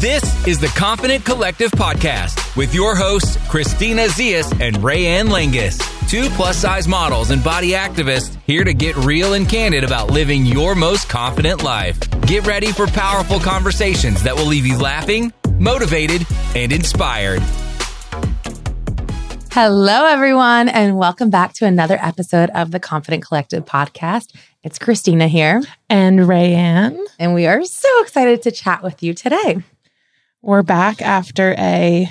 This is the Confident Collective podcast with your hosts, Christina Zias and Rayanne Langus, two plus size models and body activists here to get real and candid about living your most confident life. Get ready for powerful conversations that will leave you laughing, motivated, and inspired. Hello, everyone, and welcome back to another episode of the Confident Collective podcast. It's Christina here, and Rayanne. and we are so excited to chat with you today. We're back after a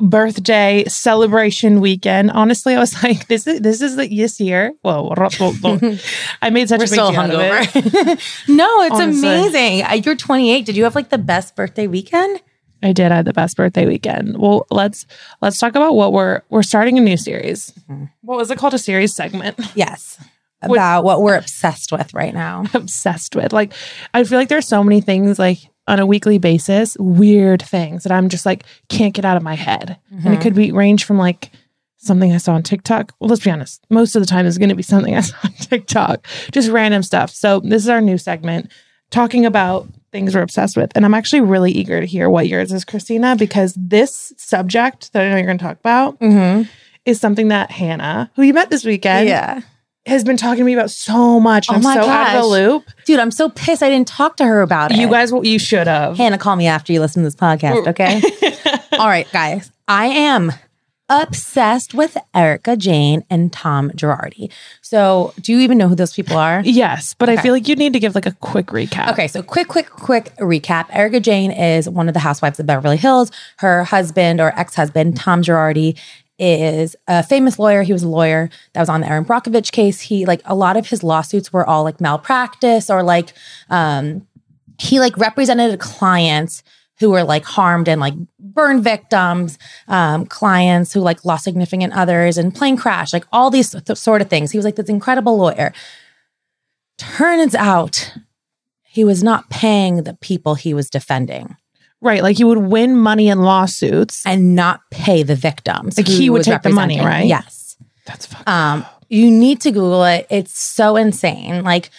birthday celebration weekend. Honestly, I was like, this is this is the this year. Whoa, I made such We're a big still deal out of it. no, it's Honestly. amazing. Uh, You're 28. Did you have like the best birthday weekend? I did. I had the best birthday weekend. Well, let's let's talk about what we're we're starting a new series. What was it called? A series segment. Yes. About what we're obsessed with right now. obsessed with. Like, I feel like there's so many things like on a weekly basis, weird things that I'm just like can't get out of my head. And it could be range from like something I saw on TikTok. Well, let's be honest, most of the time is going to be something I saw on TikTok, just random stuff. So this is our new segment talking about things we're obsessed with. And I'm actually really eager to hear what yours is, Christina, because this subject that I know you're going to talk about Mm-hmm. is something that Hannah, who you met this weekend, Yeah. Has been talking to me about so much. Oh I'm my so out of the loop. Dude, I'm so pissed I didn't talk to her about it. You guys, you should have. Hannah, call me after you listen to this podcast, okay? All right, guys. I am obsessed with Erika Jayne and Tom Girardi. So, do you even know who those people are? Yes, but I feel like you need to give like a quick recap. Okay, so quick, quick, quick recap. Erika Jayne is one of the housewives of Beverly Hills. Her husband or ex husband, Tom Girardi, is a famous lawyer. He was a lawyer that was on the Erin Brockovich case. He, like, a lot of his lawsuits were all like malpractice or like, um, he like represented clients who were like harmed and like burn victims, um, clients who like lost significant others and plane crash, like all these th- sort of things. He was like this incredible lawyer. Turns out he was not paying the people he was defending Right, like you would win money in lawsuits. and not pay the victims. Like, he would take the money, right? Yes. That's fucked Um, you need to Google it. It's so insane. Like,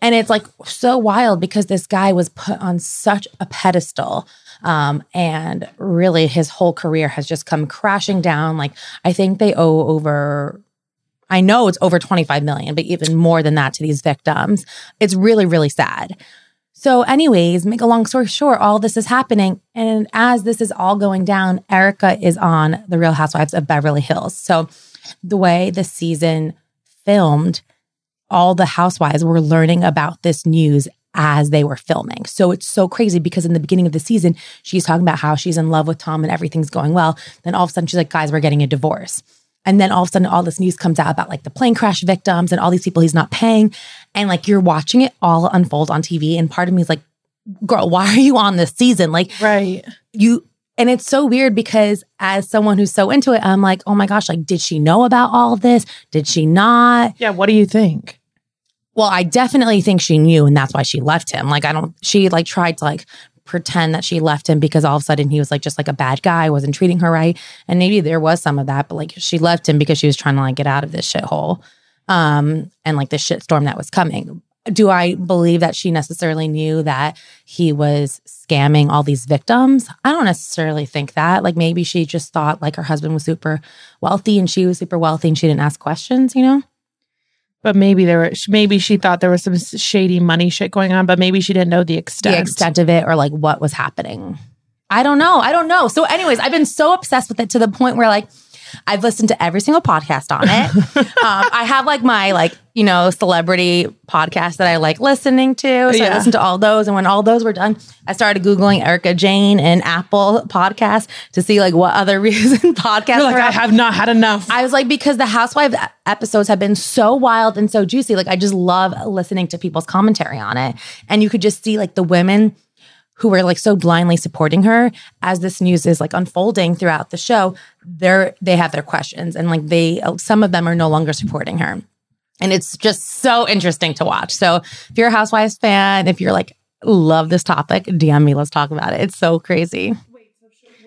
and it's like so wild because this guy was put on such a pedestal. Um, and really his whole career has just come crashing down. Like, I think they owe over, I know it's over 25 million, but even more than that to these victims. It's really, really sad. So, anyways, make a long story short, all this is happening. And as this is all going down, Erika is on The Real Housewives of Beverly Hills. So, the way the season filmed, all the housewives were learning about this news as they were filming. So it's so crazy because in the beginning of the season, she's talking about how she's in love with Tom and everything's going well. Then all of a sudden, she's like, guys, we're getting a divorce. And then all of a sudden, all this news comes out about like the plane crash victims and all these people he's not paying. And like you're watching it all unfold on TV. And part of me is like, girl, why are you on this season? Like, Right. you and it's so weird because as someone who's so into it, I'm like, oh my gosh, like, did she know about all of this? Did she not? Yeah, what do you think? Well, I definitely think she knew, and that's why she left him. Like, I don't, she like tried to like pretend that she left him because all of a sudden he was like just like a bad guy, wasn't treating her right. And maybe there was some of that, but like she left him because she was trying to like get out of this shithole um, and like the shitstorm that was coming. Do I believe that she necessarily knew that he was scamming all these victims? I don't necessarily think that. Like maybe she just thought like her husband was super wealthy and she was super wealthy and she didn't ask questions, you know? But maybe there were maybe she thought there was some shady money shit going on, but maybe she didn't know the extent. the extent of it or like what was happening. I don't know. I don't know. So, anyways, I've been so obsessed with it to the point where like I've listened to every single podcast on it. um, I have like my like you know celebrity podcast that I like listening to. So I listened to all those, and when all those were done, I started googling Erika Jayne and Apple podcast to see like what other reason podcasts. Like, I have not had enough. I was like, because the Housewives episodes have been so wild and so juicy. Like, I just love listening to people's commentary on it. And you could just see like the women who were like so blindly supporting her as this news is like unfolding throughout the show. They're they have their questions and like they some of them are no longer supporting her. And it's just so interesting to watch. So if you're a Housewives fan, if you're like love this topic, DM me. Let's talk about it. It's so crazy.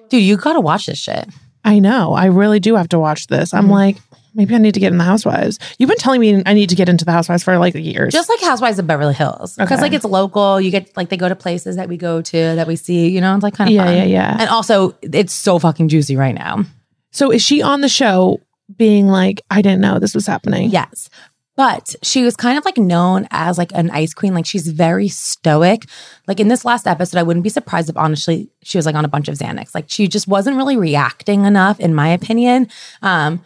Dude, you gotta watch this shit. I know. I really do have to watch this. Mm-hmm. I'm like, maybe I need to get in the Housewives. You've been telling me I need to get into the Housewives for like years. Just like Housewives of Beverly Hills. Because Okay. like it's local. You get like they go to places that we go to that we see, you know, it's like kind of yeah, fun. yeah, yeah. And also it's so fucking juicy right now. so is she on the show being like, I didn't know this was happening? Yes. But she was kind of like known as like an ice queen. Like she's very stoic. Like in this last episode, I wouldn't be surprised if honestly she was like on a bunch of Xanax. Like she just wasn't really reacting enough, in my opinion. Um,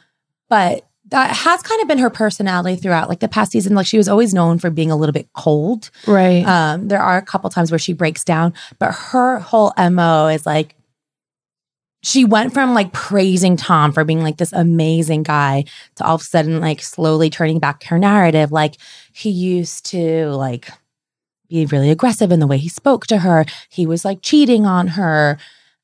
but that has kind of been her personality throughout like the past season. Like she was always known for being a little bit cold. Right. Um, there are a couple times where she breaks down, but her whole MO is like she went from like praising Tom for being like this amazing guy to all of a sudden like slowly turning back her narrative. Like he used to like be really aggressive in the way he spoke to her. He was like cheating on her.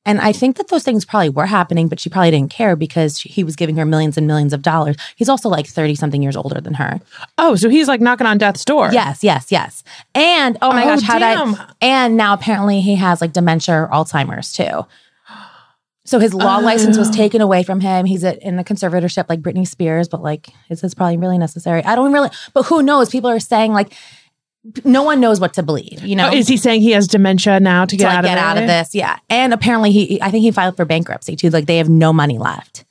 And I think that those things probably were happening, but she probably didn't care because she- he was giving her millions and millions of dollars. He's also like 30 something years older than her. oh, so he's like knocking on death's door. Yes, yes, yes. And oh my Oh, gosh, how did damn. I? And now apparently he has like dementia or Alzheimer's too. So his law Oh. license was oh. taken away from him. He's at, in the conservatorship like Britney Spears, but like is this probably really necessary? I don't really. But who knows? People are saying like no one knows what to believe. You oh, know, Oh, is he saying he has dementia now to to get like out get of out of this. Yeah. And apparently he I think he filed for bankruptcy too. Like they have no money left.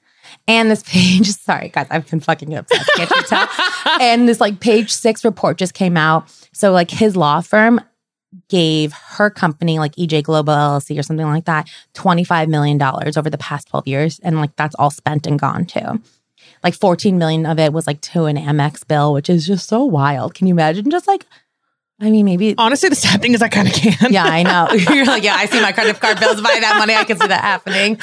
And this page, sorry guys, I've been fucking obsessed. Can't you tell? and this like page six report just came out. So like his law firm gave her company, like EJ Global LLC or something like that, $25 million over the past 12 years. And like that's all spent and gone too. Like 14 million of it was like to an Amex bill, which is just so wild. Can you imagine? Just like, I mean, maybe Honestly, the sad thing is I kind of can. yeah, I know. You're like, yeah, I see my credit card bills by that money. I can see that happening.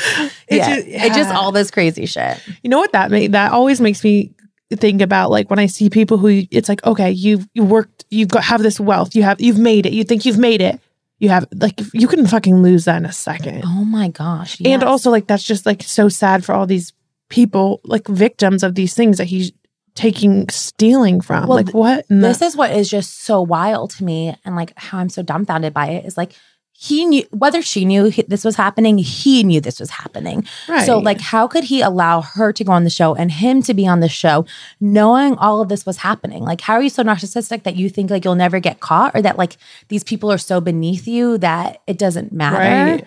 yeah. just- It's just all this crazy shit. You know what that made that always makes me think about like when I see people who it's like, okay, you've you worked, you've got have this wealth, you have you've made it, you think you've made it. You have like you can fucking lose that in a second. Oh my gosh. And also like that's just like so sad for all these people, like victims of these things that he's taking stealing from. Well, like what? the- this is what is just so wild to me and like how I'm so dumbfounded by it is like he knew whether she knew he- this was happening, he knew this was happening. right. So like how could he allow her to go on the show and him to be on the show knowing all of this was happening? Like how are you so narcissistic that you think like you'll never get caught or that like these people are so beneath you that it doesn't matter? right.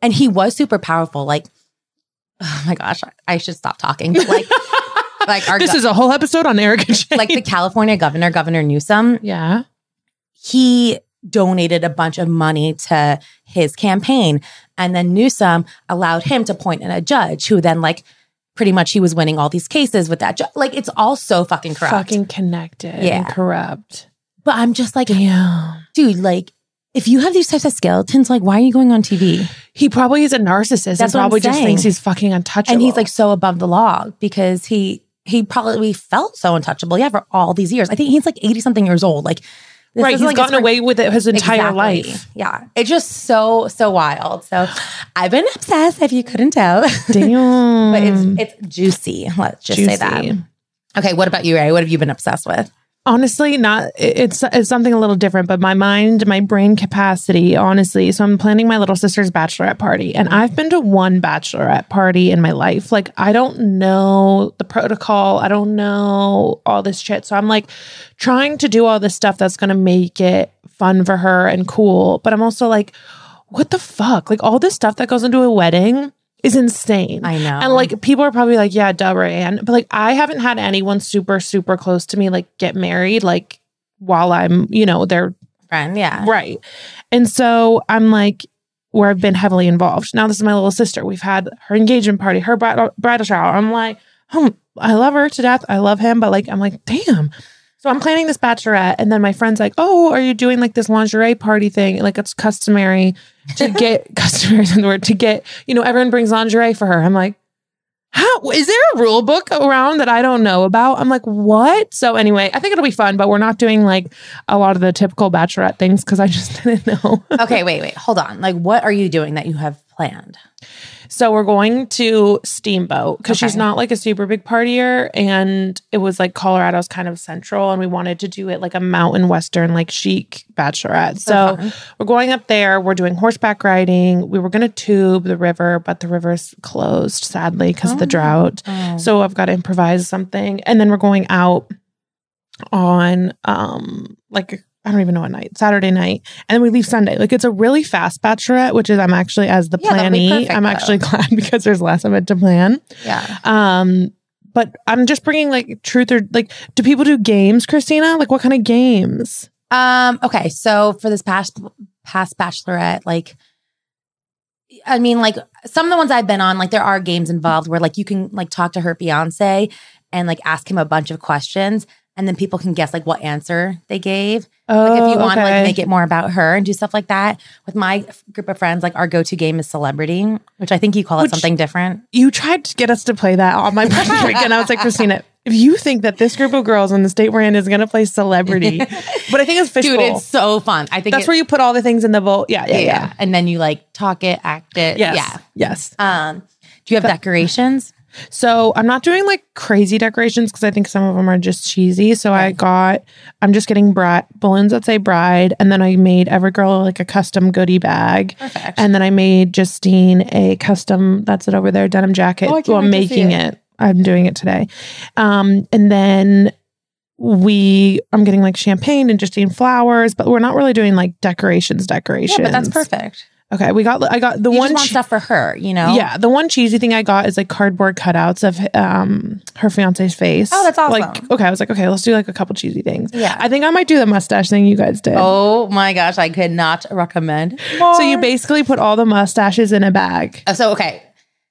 and he was super powerful. Like, oh my gosh, I should stop talking. But like, like our This go- is a whole episode on Erika Jayne. like the California governor, Governor Newsom. yeah. He donated a bunch of money to his campaign, and then Newsom allowed him to point in a judge who then like. Pretty much, he was winning all these cases with that. Ju- like, it's all so fucking corrupt. Fucking connected Yeah. and corrupt. but I'm just like, Damn. dude, like, if you have these types of skeletons, like, why are you going on TV? He probably is a narcissist That's and what I'm probably just thinks he's fucking untouchable. and he's like so above the law because he he probably felt so untouchable yeah for all these years. I think he's like 80 something years old. Like this right, he's like gotten away with it his entire Exactly. life. yeah. It's just so so wild. So i've been obsessed if you couldn't tell. Damn. but it's it's juicy. Let's just say that. Okay what about you ray what have you been obsessed with honestly not it's it's something a little different but my mind my brain capacity honestly so i'm planning my little sister's bachelorette party and mm-hmm. i've been to one bachelorette party in my life. Like i don't know the protocol i don't know all this shit so i'm like trying to do all this stuff that's going to make it fun for her and cool but i'm also like what the fuck? Like all this stuff that goes into a wedding is insane i know and like people are probably like, yeah, duh, Rayanne. But like I haven't had anyone super, super close to me like get married like while I'm, you know, they're friend yeah right. And so I'm like, where I've been heavily involved. Now this is my little sister. We've had her engagement party, her bridal, bridal shower. I'm like, hmm, I love her to death. I love him, but like I'm like, damn. So I'm planning this bachelorette, and then my friend's like, "Oh, are you doing like this lingerie party thing? Like it's customary to get customary is the word to get. You know, everyone brings lingerie for her." I'm like, "How is there a rule book around that I don't know about?" I'm like, "What?" So anyway, I think it'll be fun, but we're not doing like a lot of the typical bachelorette things because I just didn't know. okay wait wait hold on like what are you doing that you have planned? So we're going to Steamboat because she's not like a super big partier, and it was like Colorado's kind of central, and we wanted to do it like a mountain western, like chic bachelorette. So, fun. we're going up there. We're doing horseback riding. We were going to tube the river, but the river's closed sadly because of the drought. Oh. So I've got to improvise something, and then we're going out on um like I don't even know what night, Saturday night, and then we leave Sunday. Like it's a really fast bachelorette, which is I'm actually as the Yeah, that'll be planee, perfect, I'm though. actually glad because there's less of it to plan. yeah. Um, but I'm just bringing like truth or like, do people do games, Christina? Like what kind of games? Um, okay, so for this past past bachelorette, like I mean, like some of the ones I've been on, like there are games involved where like you can like talk to her fiance and like ask him a bunch of questions and then people can guess like what answer they gave. Oh, Like if you want to okay. like make it more about her and do stuff like that. With my f- group of friends, like our go-to game is celebrity, which I think you call it Which- something different. you tried to get us to play that on my birthday week, and I was like, Christina, if you think that this group of girls in the state we're in is going to play celebrity, but I think it's fishbowl. Dude, it's so fun. I think That's where you put all the things in the bowl. Yeah, yeah, yeah, yeah. And then you like talk it, act it. Yes, Yeah. yes. Um, do you have decorations? So I'm not doing like crazy decorations because I think some of them are just cheesy. So I got, I'm just getting bride balloons that say bride, and then I made every girl like a custom goodie bag, Perfect. and then I made Justine a custom. That's it over there, denim jacket. Oh, I can't well, I'm wait to see making it. it. I'm doing it today, um, and then we I'm getting like champagne and Justine flowers, but we're not really doing like decorations. Decorations, Yeah, but that's perfect. Okay, we got I got the You one che- stuff for her, you know? yeah, the one cheesy thing I got is like cardboard cutouts of um her fiance's face. Oh, that's awesome. Like, okay, I was like, okay, let's do like a couple cheesy things. Yeah. I think I might do the mustache thing you guys did. Oh my gosh, I could not recommend. so you basically put all the mustaches in a bag. Uh, so okay.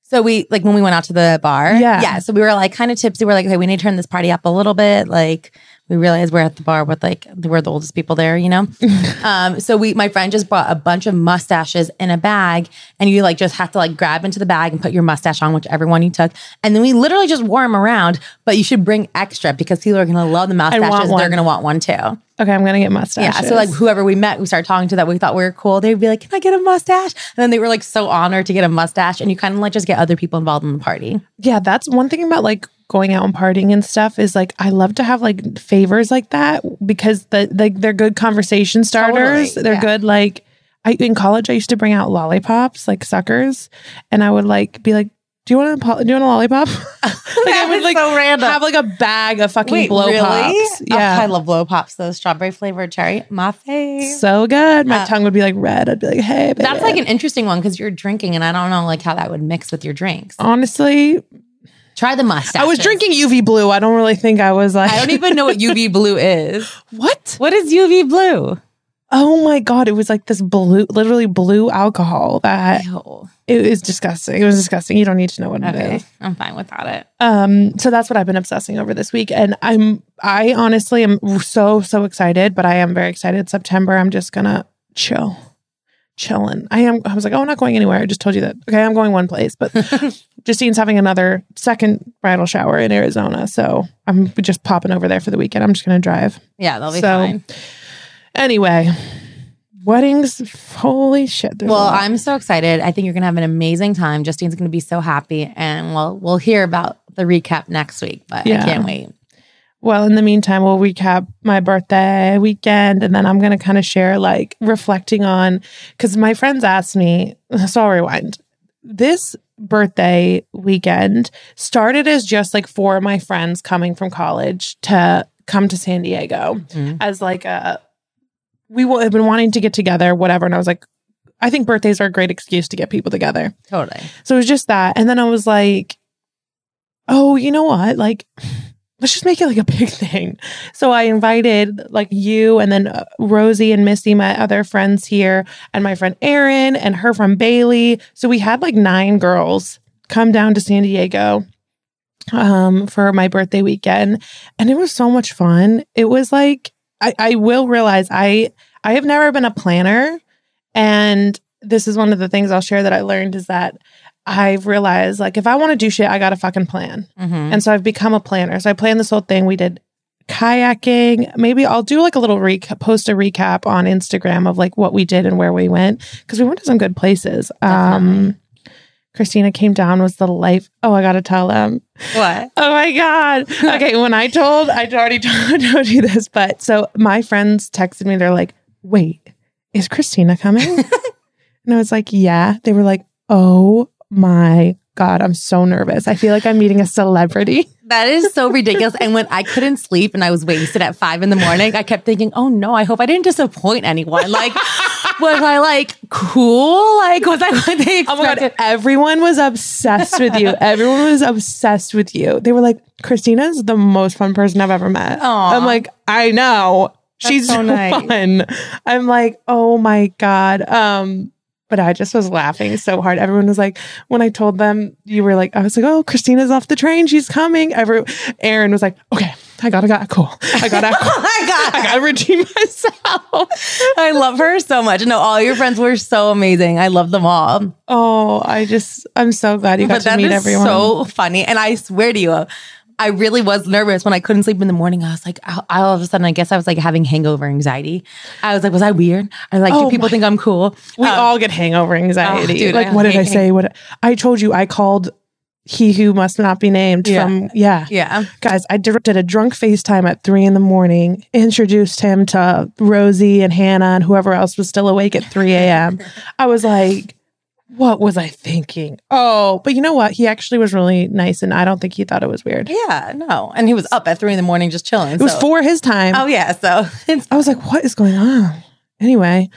So we like when we went out to the bar. Yeah. Yeah. So we were like kind of tipsy. We're like, okay, we need to turn this party up a little bit. Like we realized we're at the bar with like we're the oldest people there, you know? um, so we my friend just brought a bunch of mustaches in a bag and you like just have to like grab into the bag and put your mustache on whichever one you took. And then we literally just wore them around, but you should bring extra because people are gonna love the mustaches. They're gonna want one too. Okay, I'm gonna get mustaches. Yeah. So like whoever we met, we started talking to that we thought we were cool. They'd be like, "Can I get a mustache?" And then they were like so honored to get a mustache, and you kind of like just get other people involved in the party. yeah, that's one thing about like going out and partying and stuff is like I love to have like favors like that because the like they're good conversation starters. Totally, they're yeah. good like I in college I used to bring out lollipops like suckers and I would like be like do you want a do you want a lollipop? like I would like so random. have like a bag of fucking blow pops. Oh, Yeah. I love blow pops. Those strawberry flavored cherry, my fave. so good. My Uh, tongue would be like red. I'd be like, hey, baby. That's like an interesting one because you're drinking, and I don't know like how that would mix with your drinks. honestly, Try the mustache. I was drinking UV blue. I don't really think I was like I don't even know what UV blue is. what? What is UV blue? Oh my god, it was like this blue, literally blue alcohol that Ew. it was disgusting. It was disgusting. You don't need to know what it Okay, is. I'm fine without it. Um, so that's what I've been obsessing over this week, and I'm I honestly am so so excited, but I am very excited. September, I'm just gonna chill, chilling. I am. I was like, oh, I'm not going anywhere. I just told you that. Okay, I'm going one place, but Justine's having another second bridal shower in Arizona, so I'm just popping over there for the weekend. I'm just gonna drive. Yeah, that'll be So, fine. Anyway, weddings. Holy shit! Well. I'm so excited. I think you're gonna have an amazing time. Justine's gonna be so happy, and we'll we'll hear about the recap next week. But Yeah. I can't wait. Well, in the meantime, we'll recap my birthday weekend and then I'm going to kind of share like reflecting on because my friends asked me, so I'll rewind. This birthday weekend started as just like four of my friends coming from college to come to San Diego Mhm. as like a, we w- have been wanting to get together, whatever. And I was like, I think birthdays are a great excuse to get people together. Totally. So it was just that. And then I was like, oh, you know what? Like, let's just make it like a big thing. So I invited like you and then uh, Rosie and Missy, my other friends here, and my friend Erin and her from Bailey. So we had like nine girls come down to San Diego um for my birthday weekend and it was so much fun it was like i i will realize i i have never been a planner and this is one of the things i'll share that i learned is that i've realized like if i want to do shit i gotta fucking plan Mhm. and so I've become a planner. So I planned this whole thing. We did kayaking. Maybe I'll do like a little recap, post a recap on Instagram of like what we did and where we went because we went to some good places. Um, Christina came down was the life. Oh, I gotta tell them. What? Oh my god. Okay, when I told, I already told, told you this, but so my friends texted me. They're like, "Wait, is Christina coming?" and I was like, "Yeah." They were like, "Oh my god, I'm so nervous. I feel like I'm meeting a celebrity." That is so ridiculous. And when I couldn't sleep and I was wasted at five in the morning, I kept thinking, oh no, I hope I didn't disappoint anyone. Like, was I like cool? Like, was I what they expected? Oh my god, everyone was obsessed with you. Everyone was obsessed with you. They were like, Christina's the most fun person I've ever met. Aw. I'm like, I know. She's so so nice. fun. I'm like, oh my God. Um, but I just was laughing so hard. Everyone was like, when I told them you were like, I was like, oh, Christina's off the train. She's coming. Every Erin was like, okay, I gotta got cool. I gotta oh I got I gotta redeem myself. I love her so much. No, all your friends were so amazing. I love them all. Oh, I just I'm so glad you got But to meet everyone. so funny. And I swear to you, I really was nervous when I couldn't sleep in the morning. I was like, I- all of a sudden, I guess I was like having hangover anxiety. I was like, was I weird? I like, Oh do people my- think I'm cool? We Um, all get hangover anxiety. Oh, dude, like, I what did I say? What I told you, I called he who must not be named Yeah. from yeah. yeah. Guys, I did, did a drunk FaceTime at three in the morning, introduced him to Rosie and Hannah and whoever else was still awake at 3 a.m. I was like, what was I thinking? Oh, but you know what? He actually was really nice and I don't think he thought it was weird. Yeah, no. And he was up at three in the morning just chilling. It was for his time. Oh, yeah. So it's I was like, what is going on? Anyway,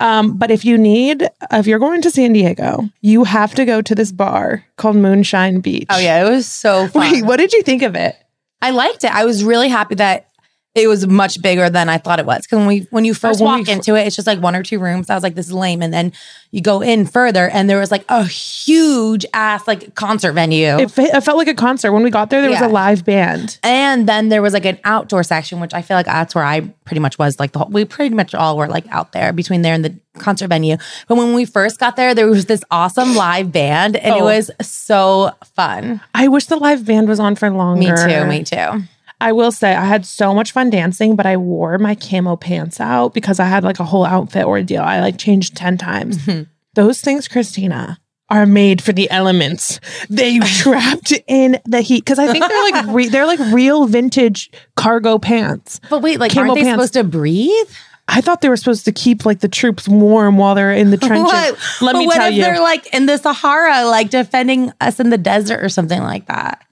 um, but if you need, if you're going to San Diego, you have to go to this bar called Moonshine Beach. Oh yeah, it was so fun. Wait, what did you think of it? I liked it. I was really happy that it was much bigger than I thought it was. Because when we when you first when walk f- into it, it's just like one or two rooms. I was like, this is lame. And then you go in further, and there was like a huge ass like concert venue. It, fe- it felt like a concert. When we got there, there was a live band. and then there was like an outdoor section, which I feel like that's where I pretty much was. Like the whole, we pretty much all were like out there between there and the concert venue. But when we first got there, there was this awesome live band, and it Oh. was so fun. I wish the live band was on for longer. Me too. Me too. I will say I had so much fun dancing, but I wore my camo pants out because I had like a whole outfit ordeal. I like changed 10 times. Mm-hmm. Those things, Christina, are made for the elements. They trapped in the heat because I think they're like re- they're like real vintage cargo pants. But wait, like, Camo aren't they pants. supposed to breathe? I thought they were supposed to keep like the troops warm while they're in the trenches. What? Let me what tell if you. they're like in the Sahara, like defending us in the desert or something like that?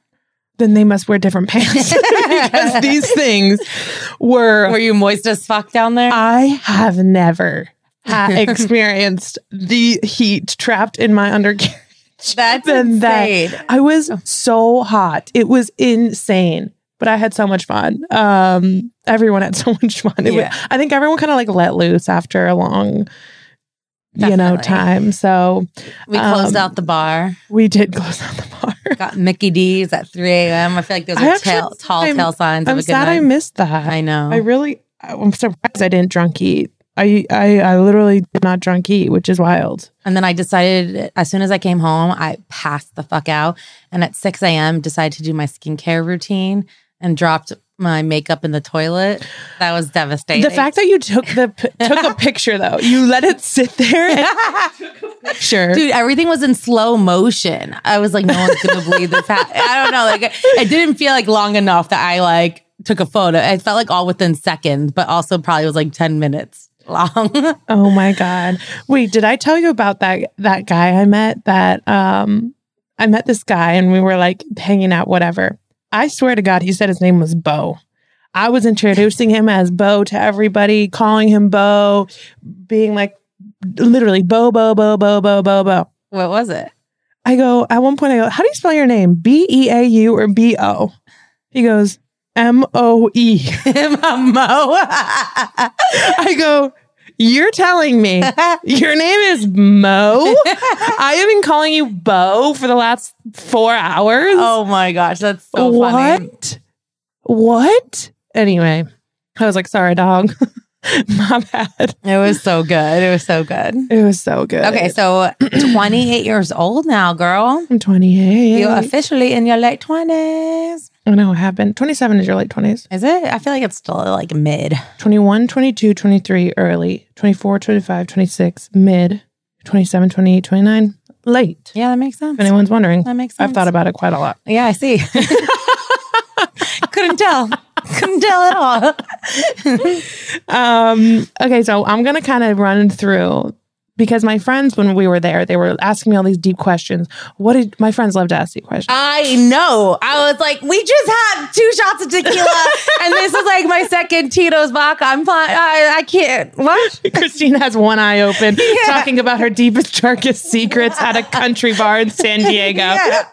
Then they must wear different pants because these things were Were you moist as fuck down there? I have never ha- experienced the heat trapped in my undercarriage. That's than that. insane. I was so hot. It was insane. But I had so much fun. Um, everyone had so much fun. Yeah. I think everyone kind of like let loose after a long, you know, time. So We closed Um, out the bar. we did close out the bar. Got Mickey D's at 3 a.m. I feel like those I are tail, tall I'm- tail signs I'm of a good sad I night. missed that. I know. I really, I'm surprised I didn't drunk eat. I, I, I literally did not drunk eat, which is wild. and then I decided as soon as I came home, I passed the fuck out. And at 6 a.m., decided to do my skincare routine and dropped my makeup in the toilet. That was devastating. The fact that you took the p- took a picture though, you let it sit there and picture. Dude, everything was in slow motion. I was like, no one's gonna believe this. hap- I don't know. Like, it didn't feel like long enough that I like took a photo. It felt like all within seconds, but also probably was like ten minutes long. Oh my god! Wait, did I tell you about that that guy I met? That um, I met this guy and we were like hanging out, whatever. I swear to God, he said his name was Bo. I was introducing him as Bo to everybody, calling him Bo, being like literally Bo, Bo, Bo, Bo, Bo, Bo, Bo. what was it? I go, at one point, I go, how do you spell your name? B E A U or B O? He goes, M O E. Mo. I go, you're telling me your name is Mo? I have been calling you Bo for the last four hours. oh my gosh, that's so funny. what? What? Anyway, I was like, sorry, dog. My bad. It was so good. It was so good. It was so good. Okay, so 28 years old now, girl. I'm 28. You're officially in your late 20s. I know I have been. 27 is your late 20s. Is it? I feel like it's still like mid. 21, 22, 23, early. 24, 25, 26, mid. 27, 28, 29, late. Yeah, that makes sense. If anyone's wondering, That makes sense. I've thought about it quite a lot. Yeah, I see. Couldn't tell. Couldn't tell at all. Um, okay, so I'm gonna kind of run through because my friends, when we were there, they were asking me all these deep questions. What did my friends love to ask you questions? I know. I was like, we just had two shots of tequila, and this is like my second Tito's vodka. I'm fine. I, I can't. What? Christine has one eye open, talking about her deepest, darkest secrets at a country bar in San Diego. Yeah.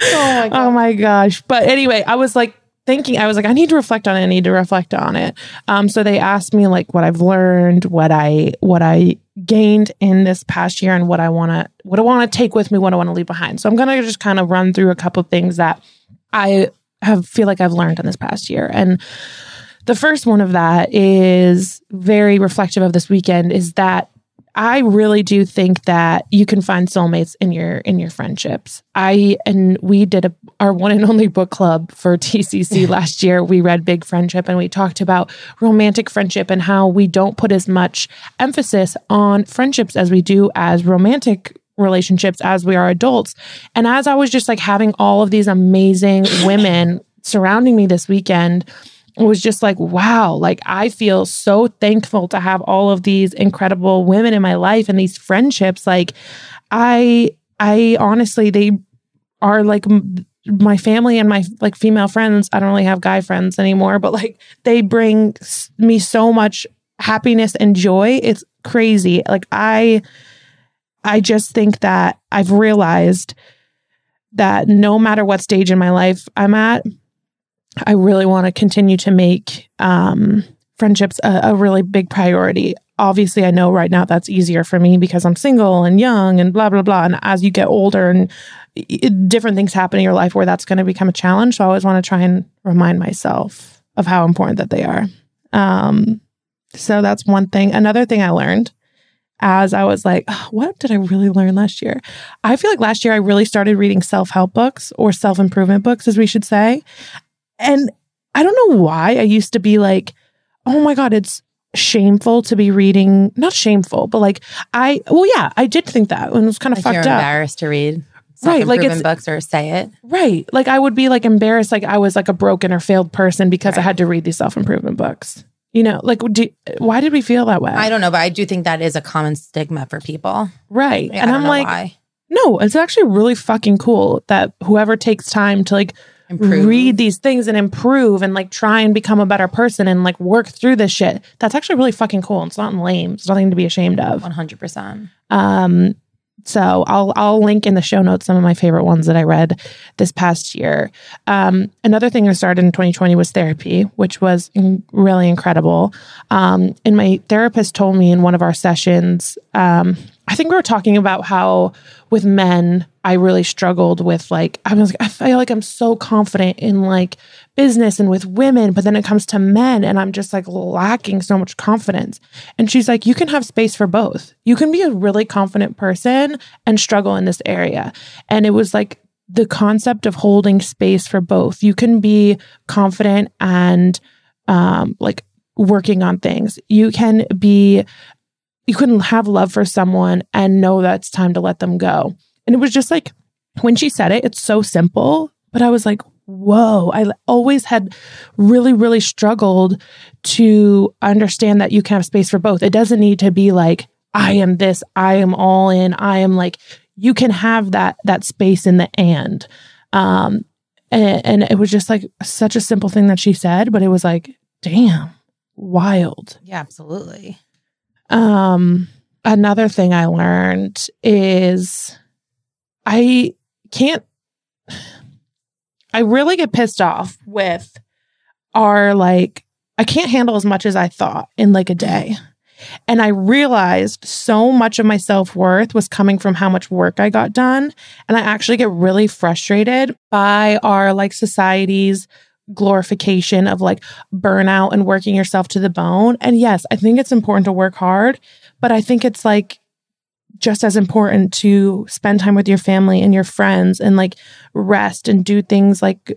Oh my oh gosh. But anyway, I was like thinking, I was like, I need to reflect on it. I need to reflect on it. Um, so they asked me like what I've learned, what I what I gained in this past year and what I wanna what I wanna take with me, what I want to leave behind. So I'm gonna just kind of run through a couple of things that I have feel like I've learned in this past year. And the first one of that is very reflective of this weekend is that I really do think that you can find soulmates in your in your friendships. I and we did a, our one and only book club for TCC last year. We read Big Friendship and we talked about romantic friendship and how we don't put as much emphasis on friendships as we do as romantic relationships as we are adults. And as I was just like having all of these amazing women surrounding me this weekend, was just like, wow, like I feel so thankful to have all of these incredible women in my life and these friendships. Like, I, I honestly, they are like my family and my like female friends. I don't really have guy friends anymore, but like they bring me so much happiness and joy. It's crazy. Like, I, I just think that I've realized that no matter what stage in my life I'm at, I really want to continue to make um, friendships a, a really big priority. Obviously, I know right now that's easier for me because I'm single and young and blah, blah, blah. And as you get older and i- different things happen in your life where that's going to become a challenge. So I always want to try and remind myself of how important that they are. Um, so that's one thing. Another thing I learned as I was like, "Oh, what did I really learn last year? I feel like last year I really started reading self help books or self improvement books, as we should say. And I don't know why I used to be like, oh my God, it's shameful to be reading, not shameful, but like I, well, yeah, I did think that and it was kind of Like you're fucked up. embarrassed to read Right, like it's- books or say it. Right. Like I would be like embarrassed, like I was like a broken or failed person because I had to read these self improvement books. You know, like, do, why did we feel that way? I don't know, but I do think that is a common stigma for people. right. And I'm like, why. no, it's actually really fucking cool that whoever takes time to like Improve. read these things and improve and like try and become a better person and like work through this shit. That's actually really fucking cool. It's not lame. It's nothing to be ashamed of. 100%. Um, so I'll I'll link in the show notes some of my favorite ones that I read this past year. Um, another thing I started in 2020 was therapy, which was in- really incredible. Um, and my therapist told me in one of our sessions, um, I think we were talking about how with men I really struggled with like I was like, I feel like I'm so confident in like business and with women, but then it comes to men and I'm just like lacking so much confidence. And she's like, you can have space for both. You can be a really confident person and struggle in this area. And it was like the concept of holding space for both. You can be confident and um like working on things. You can be you can have love for someone and know that it's time to let them go. And it was just like when she said it, it's so simple, but I was like, whoa, I always had really, really struggled to understand that you can have space for both. It doesn't need to be like, I am this, I am all in, I am like, you can have that, that space in the and. Um, and, and it was just like such a simple thing that she said, but it was like, damn, wild. Yeah, absolutely. Um, another thing I learned is I can't, I really get pissed off with our like, I can't handle as much as I thought in like a day. And I realized so much of my self worth was coming from how much work I got done. And I actually get really frustrated by our like society's glorification of like burnout and working yourself to the bone. And yes, I think it's important to work hard, but I think it's like just as important to spend time with your family and your friends and like rest and do things like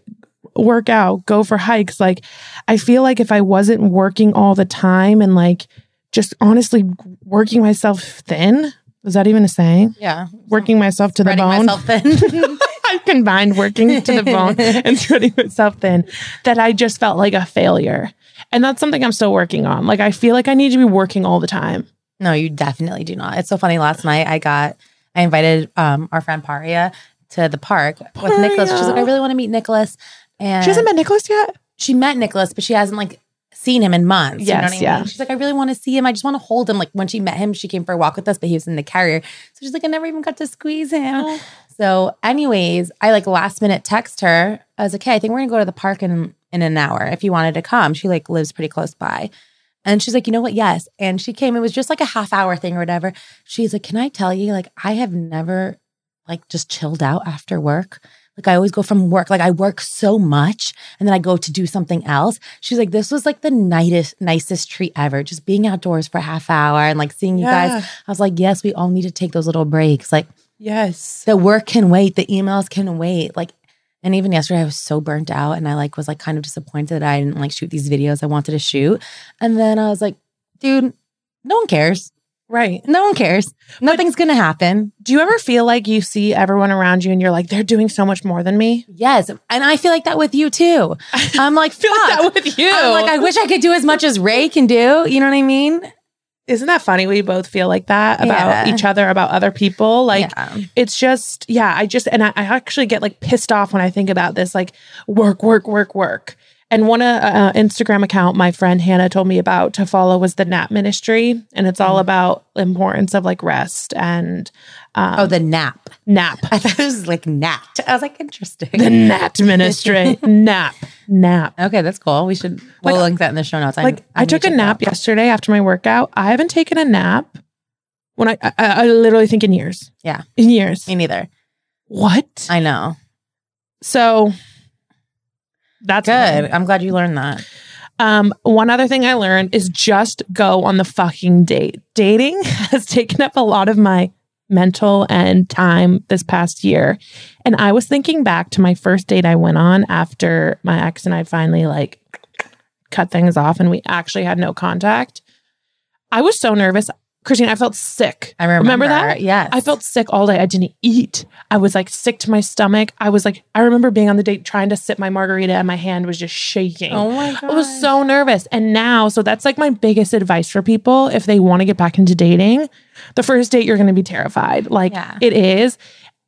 work out, go for hikes. Like, I feel like if I wasn't working all the time and like just honestly working myself thin, is that even a saying? Yeah. Working myself to the bone. myself thin. I've combined working to the bone and spreading myself thin that I just felt like a failure. And that's something I'm still working on. Like, I feel like I need to be working all the time. no, you definitely do not. It's so funny. Last night I got, I invited um, our friend Paria to the park with Nicholas. She's like, I really want to meet Nicholas. And She hasn't met Nicholas yet? she met Nicholas, but she hasn't like seen him in months. you know Yes, what I yeah. mean? She's like, I really want to see him. I just want to hold him. Like when she met him, she came for a walk with us, but he was in the carrier. So she's like, I never even got to squeeze him. Oh. So, anyways, I like last minute text her. I was like, Hey, I think we're gonna go to the park in in an hour if you wanted to come. She like lives pretty close by. And she's like, you know what? Yes. And she came. It was just like a half hour thing or whatever. She's like, can I tell you, like, I have never like just chilled out after work. Like I always go from work, like I work so much and then I go to do something else. She's like, this was like the nicest, nicest treat ever. Just being outdoors for a half hour and like seeing you Yeah. guys. I was like, yes, we all need to take those little breaks. Like Yes. the work can wait, the emails can wait. Like, and even yesterday I was so burnt out and I like was like kind of disappointed that I didn't like shoot these videos I wanted to shoot. And then I was like, dude, no one cares. Right. No one cares. Nothing's gonna happen. Do you ever feel like you see everyone around you and you're like, they're doing so much more than me? Yes. And I feel like that with you too. I'm like, feel like that with you. I'm like, I wish I could do as much as Ray can do. You know what I mean? Isn't that funny? We both feel like that about Yeah. each other, about other people. Like, Yeah. it's just, yeah, I just, and I, I actually get like pissed off when I think about this, like work, work, work, work. And one uh, uh, Instagram account my friend Hannah told me about to follow was the Nap Ministry, and it's all about importance of like rest and um, Oh, the nap. nap. I thought it was like nat. I was like, interesting. The Nap Ministry, nap, nap. okay, that's cool. We should we'll Like- link that in the show notes. Like I, need to took a nap yesterday after my workout. I haven't taken a nap when I, I, I literally think in years. Yeah. in years. Me neither. What? I know. So that's Good. I'm glad you learned that. Um, one other thing I learned is just go on the fucking date. Dating has taken up a lot of my mental and time this past year. And I was thinking back to my first date I went on after my ex and I finally like cut things off and we actually had no contact. I was so nervous. Christine, I felt sick. I remember, that? Yes. I felt sick all day. I didn't eat. I was like sick to my stomach. I was like, I remember being on the date trying to sip my margarita and my hand was just shaking. Oh my god. I was so nervous. And now, so that's like my biggest advice for people if they want to get back into dating. The first date, you're going to be terrified. Like Yeah. it is.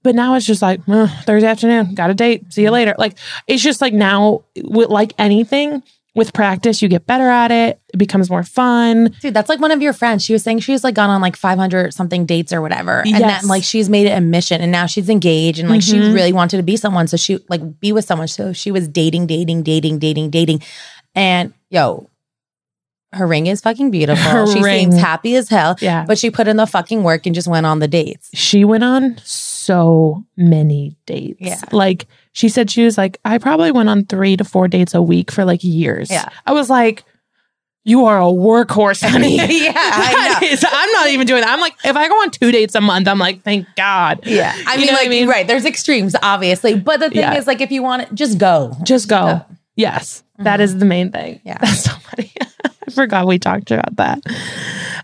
But now it's just like Thursday afternoon, got a date. See you mm. later. Like it's just like now, with like anything, with practice, you get better at it. It becomes more fun. Dude, that's like one of your friends. She was saying she's like gone on like 500 something dates or whatever. And Yes. then like she's made it a mission and now she's engaged and like she Mhm. really wanted to be someone. So she like be with someone. So she was dating, dating, dating, dating, dating. And yo, her ring is fucking beautiful. Her she ring. seems happy as hell. Yeah. But she put in the fucking work and just went on the dates. she went on so many dates. Yeah. Like she said she was like, I probably went on three to four dates a week for like years. Yeah. I was like, you are a workhorse, honey. Yeah, I is- I'm not even doing that. I'm like, if I go on two dates a month, I'm like, thank God. Yeah. I You mean, like, I mean? right. There's extremes, obviously. But the thing Yeah. is, like, if you want it, just go. Just go. Yes. that is the main thing. Mm-hmm. Yeah. That's so funny. I forgot we talked about that.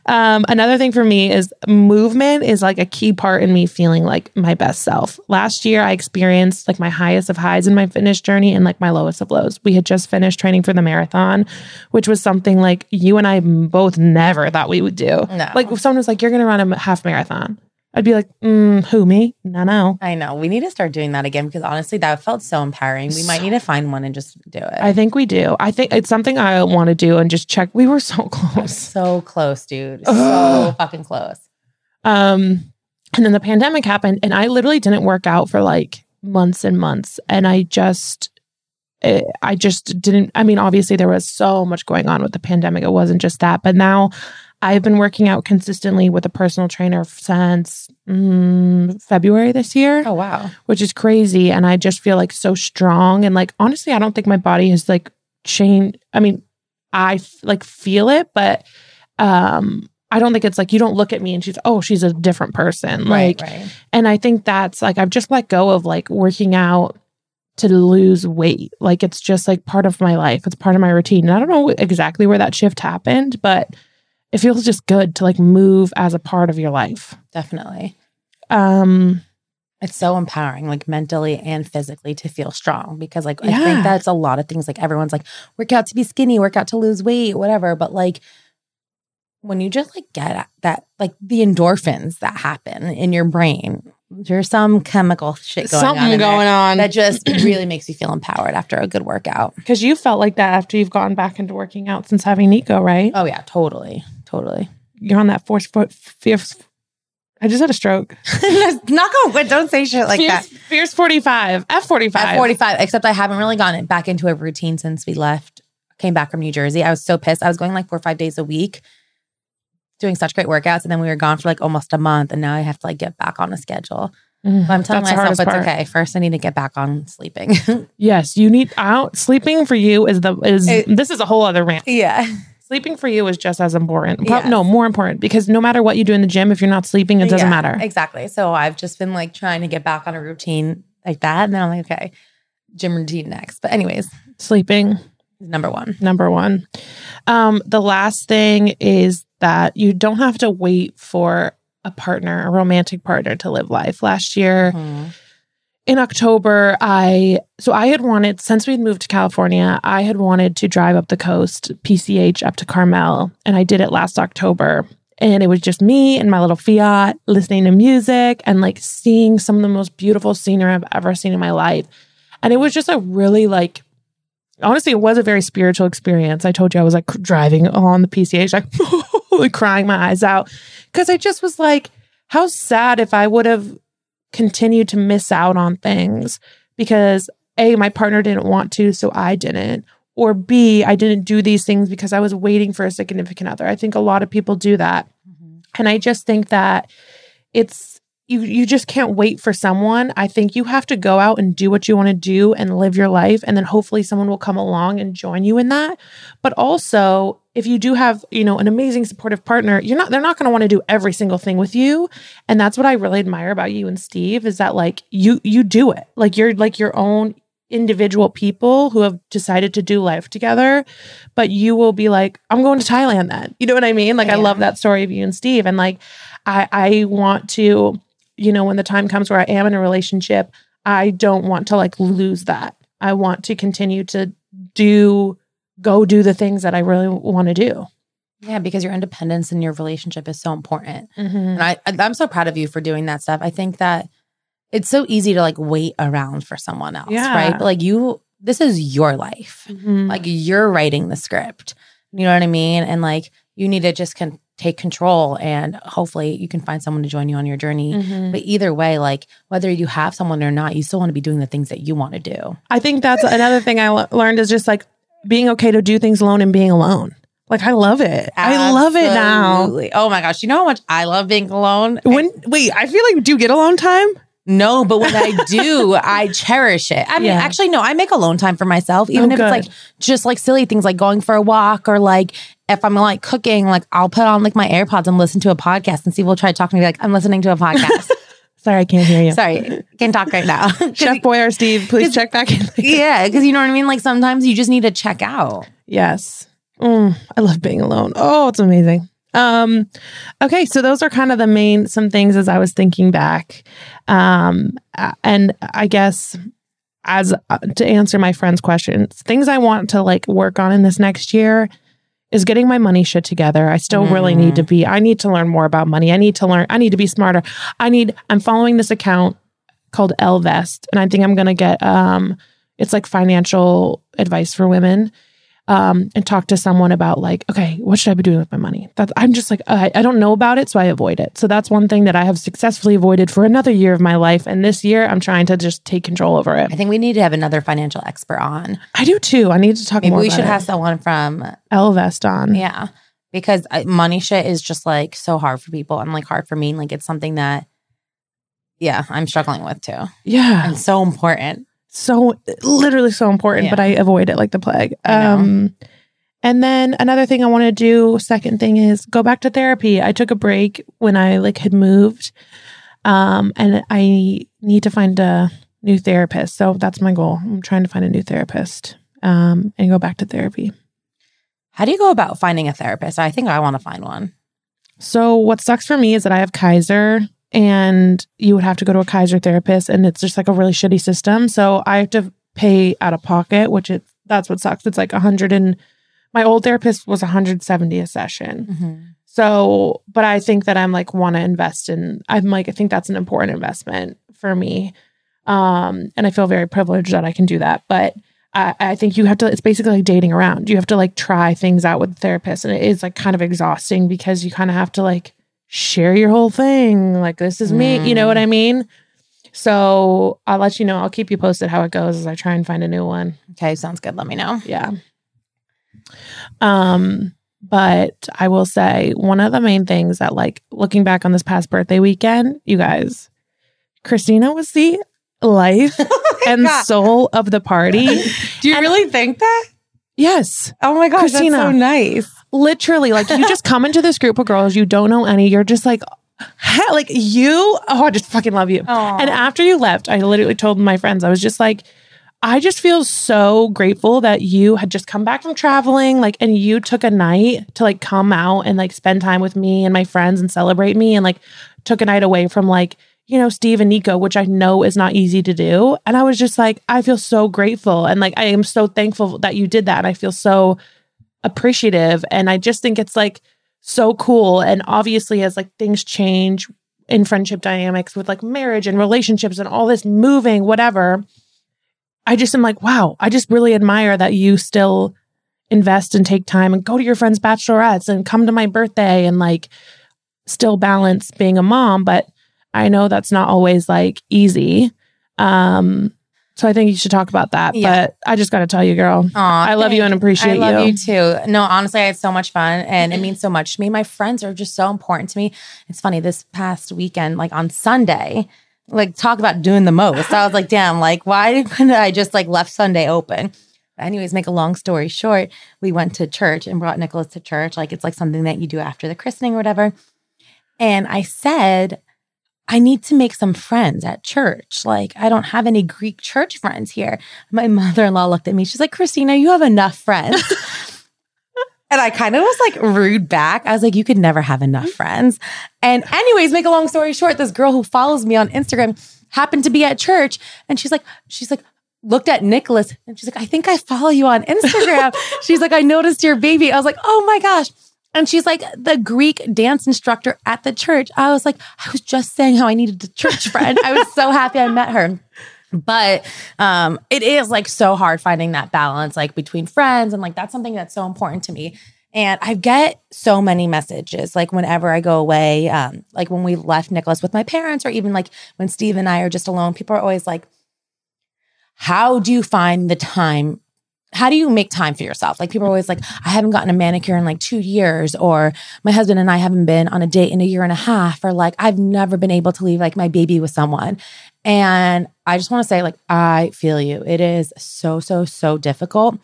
Um, another thing for me is movement is like a key part in me feeling like my best self. Last year, I experienced like my highest of highs in my fitness journey and like my lowest of lows. We had just finished training for the marathon, which was something like you and I both never thought we would do. No. Like if someone was like, you're going to run a half marathon, I'd be like, mm, who, me? No, no. I know. We need to start doing that again because honestly, that felt so empowering. We might need to find one and just do it. I think we do. I think it's something I want to do and just check. We were so close. so close, dude. So fucking close. Um, and then the pandemic happened, and I literally didn't work out for like months and months. And I just, eh, I just didn't. I mean, obviously, there was so much going on with the pandemic. It wasn't just that, but now I've been working out consistently with a personal trainer since mm, February this year Oh wow. which is crazy. And I just feel like so strong. And like, honestly, I don't think my body has like changed. I mean, I f- like feel it, but um, I don't think it's like you don't look at me and she's oh she's a different person like right, right. and I think that's like I've just let go of like working out to lose weight like it's just like part of my life it's part of my routine and I don't know exactly where that shift happened but it feels just good to like move as a part of your life Definitely. um It's so empowering, like mentally and physically, to feel strong because, like, I think that's a lot of things. Like, everyone's like, work out to be skinny, work out to lose weight, whatever. But, like, when you just like get that, like the endorphins that happen in your brain, there's some chemical shit going on. something in going on that just really makes you feel empowered after a good workout. because you felt like that after you've gotten back into working out since having Nico right Oh, yeah, totally. Totally. you're on that force foot fierce I just had a stroke Knock on wood. Don't say shit like that. fierce, fierce 45 F45 At 45, except I haven't really gotten back into a routine since we left, came back from New Jersey. I was so pissed. I was going like four or five days a week, doing such great workouts. And then we were gone for like almost a month. And now I have to like get back on a schedule. Mm, But I'm telling myself it's part. okay. First, I need to get back on sleeping. Yes, you need out sleeping for you is the is It- this is a whole other rant. yeah. Sleeping for you is just as important. Pro- Yes. No, more important because no matter what you do in the gym, if you're not sleeping, it doesn't Yeah, matter. Exactly. So I've just been like trying to get back on a routine like that. And then I'm like, okay, gym routine next. But, anyways, Sleeping number one. number one. Um, the last thing is that you don't have to wait for a partner, a romantic partner, to live life. Last year, Mhm. In October, I so I had wanted since we'd moved to California, I had wanted to drive up the coast, PCH up to Carmel, and I did it last October. And it was just me and my little Fiat listening to music and like seeing some of the most beautiful scenery I've ever seen in my life. And it was just a really like honestly, it was a very spiritual experience. I told you I was like driving on the PCH, like, crying my eyes out because I just was like, how sad if I would have continued to miss out on things because A, my partner didn't want to, so I didn't. Or B, I didn't do these things because I was waiting for a significant other. I think a lot of people do that. Mm-hmm. And I just think that it's you you just can't wait for someone. I think you have to go out and do what you want to do and live your life and then hopefully someone will come along and join you in that. But also, if you do have, you know, an amazing supportive partner, you're not they're not going to want to do every single thing with you. And that's what I really admire about you and Steve is that like you you do it. Like you're like your own individual people who have decided to do life together, but you will be like, I'm going to Thailand then. You know what I mean? Like I love that story of you and Steve. And like I I want to, you know, when the time comes where I am in a relationship, I don't want to like lose that. I want to continue to do go do the things that I really want to do. Yeah, because your independence in your relationship is so important. Mm-hmm. And I, I'm so proud of you for doing that stuff. I think that it's so easy to like wait around for someone else, Yeah. right? But like you, this is your life. Mm-hmm. Like you're writing the script. You know what I mean? And like you need to just can take control and hopefully you can find someone to join you on your journey. Mm-hmm. But either way, like whether you have someone or not, you still want to be doing the things that you want to do. I think that's another thing I learned is just like being okay to do things alone and being alone. Like I love it. I love it now. Oh my gosh. You know how much I love being alone? When wait, I feel like do you get alone time? No, but when I do, I cherish it. I mean, Yeah. actually, no, I make alone time for myself, even Oh, if good. it's like just like silly things like going for a walk or like if I'm like cooking, like I'll put on like my AirPods and listen to a podcast and Steve will try to talk to me like, I'm listening to a podcast. Sorry, I can't hear you. Sorry, can't talk right now. Chef Boy or Steve, please check back in. yeah, because you know what I mean? Like sometimes you just need to check out. Yes. Mm, I love being alone. Oh, it's amazing. Um, okay, so those are kind of the main some things as I was thinking back. Um, and I guess as uh, to answer my friend's questions, things I want to like work on in this next year is getting my money shit together. I still really need to be I need to learn more about money. I need to learn I need to be smarter. I need I'm following this account called Ellevest and I think I'm going to get um it's like financial advice for women um, and talk to someone about like, okay, what should I be doing with my money? That's I'm just like I, I don't know about it, so I avoid it. So that's one thing that I have successfully avoided for another year of my life, and this year I'm trying to just take control over it. I think we need to have another financial expert on. I do too. I need to talk Maybe more. we should it. have someone from Ellevest on. Yeah. Because I, money shit is just like so hard for people and like hard for me. Like it's something that, yeah, I'm struggling with too. yeah, And so important. So literally so important, Yeah. but I avoid it like the plague. Um, And then another thing I want to do, second thing is go back to therapy. I took a break when I like had moved. Um, and I need to find a new therapist. So that's my goal. I'm trying to find a new therapist um, and go back to therapy. How do you go about finding a therapist? I think I want to find one. So what sucks for me is that I have Kaiser and you would have to go to a Kaiser therapist and it's just like a really shitty system. So I have to pay out of pocket, which it that's what sucks. It's like a hundred and my old therapist was 170 a session. Mm-hmm. So, but I think that I'm like want to invest in I'm like I think that's an important investment for me. Um and I feel very privileged that I can do that. But I, I think you have to it's basically like dating around. You have to like try things out with the therapist and it is like kind of exhausting because you kind of have to like share your whole thing. Like this is me, you know what I mean? So I'll let you know. I'll keep you posted how it goes as I try and find a new one. Okay, sounds good. Let me know. Yeah. Um, but I will say one of the main things that like looking back on this past birthday weekend, you guys, Christina was the life and God. soul of the party. Do you really think that? yes. Oh my gosh, Christina. that's so nice. Literally, like you just come into this group of girls, you don't know any, you're just like like you, oh, I just fucking love you. Aw. And after you left, I literally told my friends, I was just like, I just feel so grateful that you had just come back from traveling, like, and you took a night to like come out and like spend time with me and my friends and celebrate me and like took a night away from like, you know, Steve and Nico, which I know is not easy to do. And I was just like, I feel so grateful. And like, I am so thankful that you did that. And I feel so appreciative. And I just think it's like so cool. And obviously, as like things change in friendship dynamics with like marriage and relationships and all this moving, whatever, I just am like, wow, I just really admire that you still invest and take time and go to your friends' bachelorettes and come to my birthday and like still balance being a mom. But I know that's not always like easy. Um, so I think you should talk about that. Yeah. But I just got to tell you, girl, Aw, I love you and appreciate I love you. you. too. No, honestly, I had so much fun and it means so much to me. My friends are just so important to me. It's funny, this past weekend, like on Sunday, like talk about doing the most. I was like, damn, like why didn't I just like left Sunday open? But anyways, make a long story short, we went to church and brought Nicholas to church. Like it's like something that you do after the christening or whatever. And I said, I need to make some friends at church. Like, I don't have any Greek church friends here. My mother in law looked at me. She's like, Christina, you have enough friends. and I kind of was like rude back. I was like, you could never have enough mm-hmm. friends. And, anyways, make a long story short, this girl who follows me on Instagram happened to be at church. And she's like, she's like, looked at Nicholas and she's like, I think I follow you on Instagram. she's like, I noticed your baby. I was like, oh my gosh. And she's like the Greek dance instructor at the church. I was like, I was just saying how I needed a church friend. I was so happy I met her. But um, it is like so hard finding that balance, like between friends, and like that's something that's so important to me. And I get so many messages, like whenever I go away, um, like when we left Nicholas with my parents, or even like when Steve and I are just alone. People are always like, "How do you find the time how do you make time for yourself? Like people are always like, I haven't gotten a manicure in like two years, or my husband and I haven't been on a date in a year and a half, or like I've never been able to leave like my baby with someone. And I just want to say, like, I feel you. It is so, so, so difficult.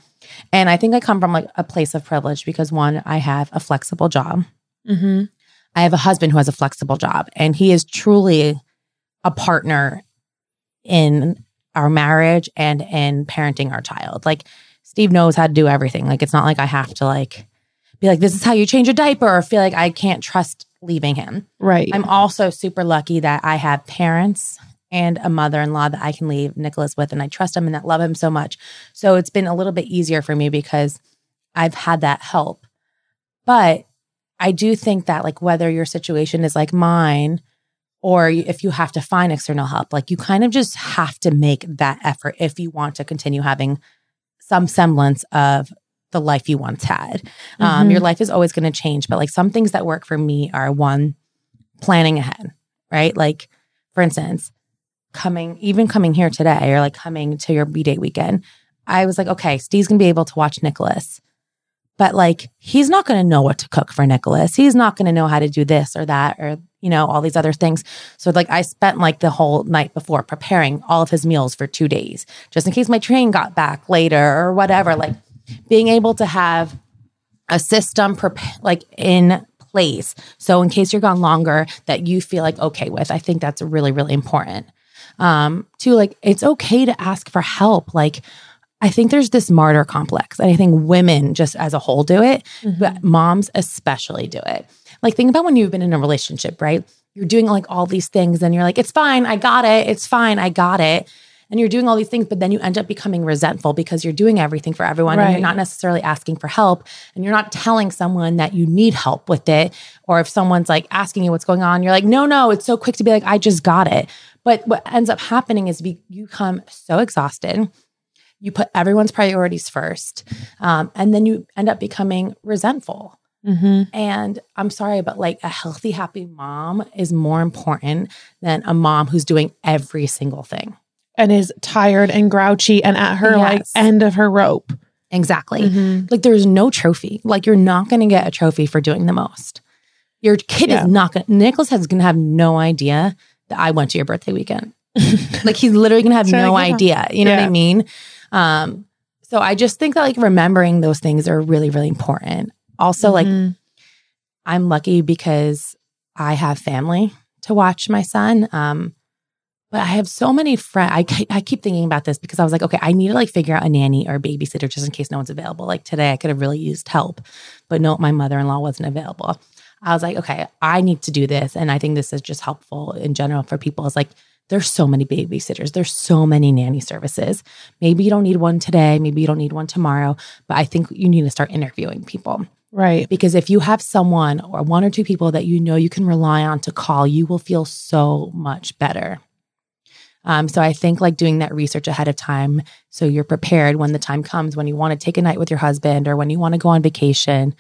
And I think I come from like a place of privilege because one, I have a flexible job. Mm-hmm. I have a husband who has a flexible job, and he is truly a partner in our marriage and in parenting our child. Like Steve knows how to do everything. Like it's not like I have to like be like this is how you change a diaper or feel like I can't trust leaving him. Right. I'm also super lucky that I have parents and a mother-in-law that I can leave Nicholas with and I trust him and that love him so much. So it's been a little bit easier for me because I've had that help. But I do think that like whether your situation is like mine or if you have to find external help, like you kind of just have to make that effort if you want to continue having some semblance of the life you once had. Um, Mhm. your life is always going to change, but like some things that work for me are one, planning ahead, right? Like, for instance, coming, even coming here today or like coming to your B day weekend, I was like, okay, Steve's going to be able to watch Nicholas, but like, he's not going to know what to cook for Nicholas. He's not going to know how to do this or that or, you know, all these other things. So like, I spent like the whole night before preparing all of his meals for two days, just in case my train got back later or whatever. Like, being able to have a system prep- like in place. So in case you're gone longer, that you feel like okay with. I think that's really, really important. Um, to like it's okay to ask for help. Like I think there's this martyr complex. And I think women just as a whole do it, but moms especially do it. Like think about when you've been in a relationship, right? You're doing like all these things and you're like, it's fine, I got it, it's fine, I got it. And you're doing all these things, but then you end up becoming resentful because you're doing everything for everyone and you're not necessarily asking for help and you're not telling someone that you need help with it. Or if someone's like asking you what's going on, you're like, no, no, it's so quick to be like, I just got it. But what ends up happening is you become so exhausted. You put everyone's priorities first. Um, and then you end up becoming resentful. Mm-hmm. And I'm sorry, but like a healthy, happy mom is more important than a mom who's doing every single thing. And is tired and grouchy and at her like end of her rope. Exactly. Mhm. Like there's no trophy. Like you're not going to get a trophy for doing the most. Your kid Yeah. is not going to, Nicholas is going to have no idea that I went to your birthday weekend. like he's literally going to have So, no yeah. idea. You know what I mean? Um, so I just think that like remembering those things are really, really important. Also, like Mhm. I'm lucky because I have family to watch my son. Um, but I have so many friends. I, I keep thinking about this because I was like, okay, I need to like figure out a nanny or a babysitter just in case no one's available. Like today, I could have really used help, but no, my mother in law wasn't available. I was like, okay, I need to do this. And I think this is just helpful in general for people. It's like, there's so many babysitters, there's so many nanny services. Maybe you don't need one today, maybe you don't need one tomorrow, but I think you need to start interviewing people. Right. Because if you have someone or one or two people that you know you can rely on to call, you will feel so much better. Um, so I think like doing that research ahead of time so you're prepared when the time comes when you want to take a night with your husband or when you want to go on vacation.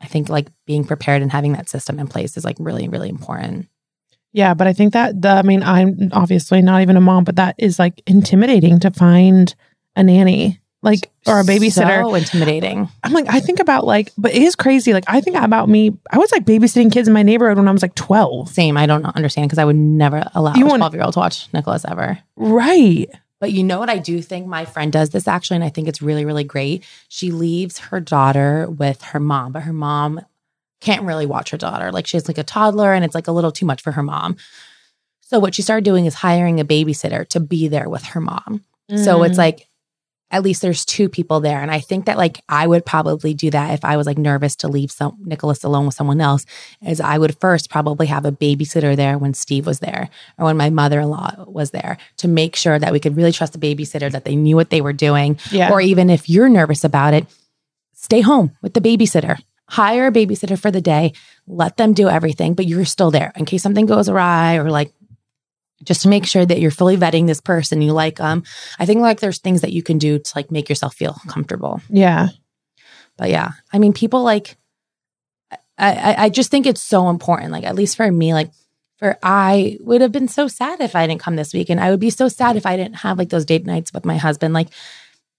I think like being prepared and having that system in place is like really, really important. Yeah, but I think that the I mean, I'm obviously not even a mom, but that is like intimidating to find a nanny. Like or a babysitter. So intimidating. I'm like, I think about like, but it is crazy. Like, I think about me. I was like babysitting kids in my neighborhood when I was like 12. Same. I don't understand because I would never allow You a want- 12 year old to watch Nicholas ever. Right. But you know what I do think my friend does this actually, and I think it's really, really great. She leaves her daughter with her mom, but her mom can't really watch her daughter. Like she's like a toddler and it's like a little too much for her mom. So what she started doing is hiring a babysitter to be there with her mom. So it's mm. like at least there's two people there. And I think that like I would probably do that if I was like nervous to leave some Nicholas alone with someone else, is I would first probably have a babysitter there when Steve was there or when my mother-in-law was there to make sure that we could really trust the babysitter, that they knew what they were doing. Yeah. Or even if you're nervous about it, stay home with the babysitter. Hire a babysitter for the day, let them do everything, but you're still there in case something goes awry or like just to make sure that you're fully vetting this person you like them i think like there's things that you can do to like make yourself feel comfortable yeah. but yeah i mean people like I, I i just think it's so important like at least for me like for i would have been so sad if i didn't come this week and i would be so sad if i didn't have like those date nights with my husband like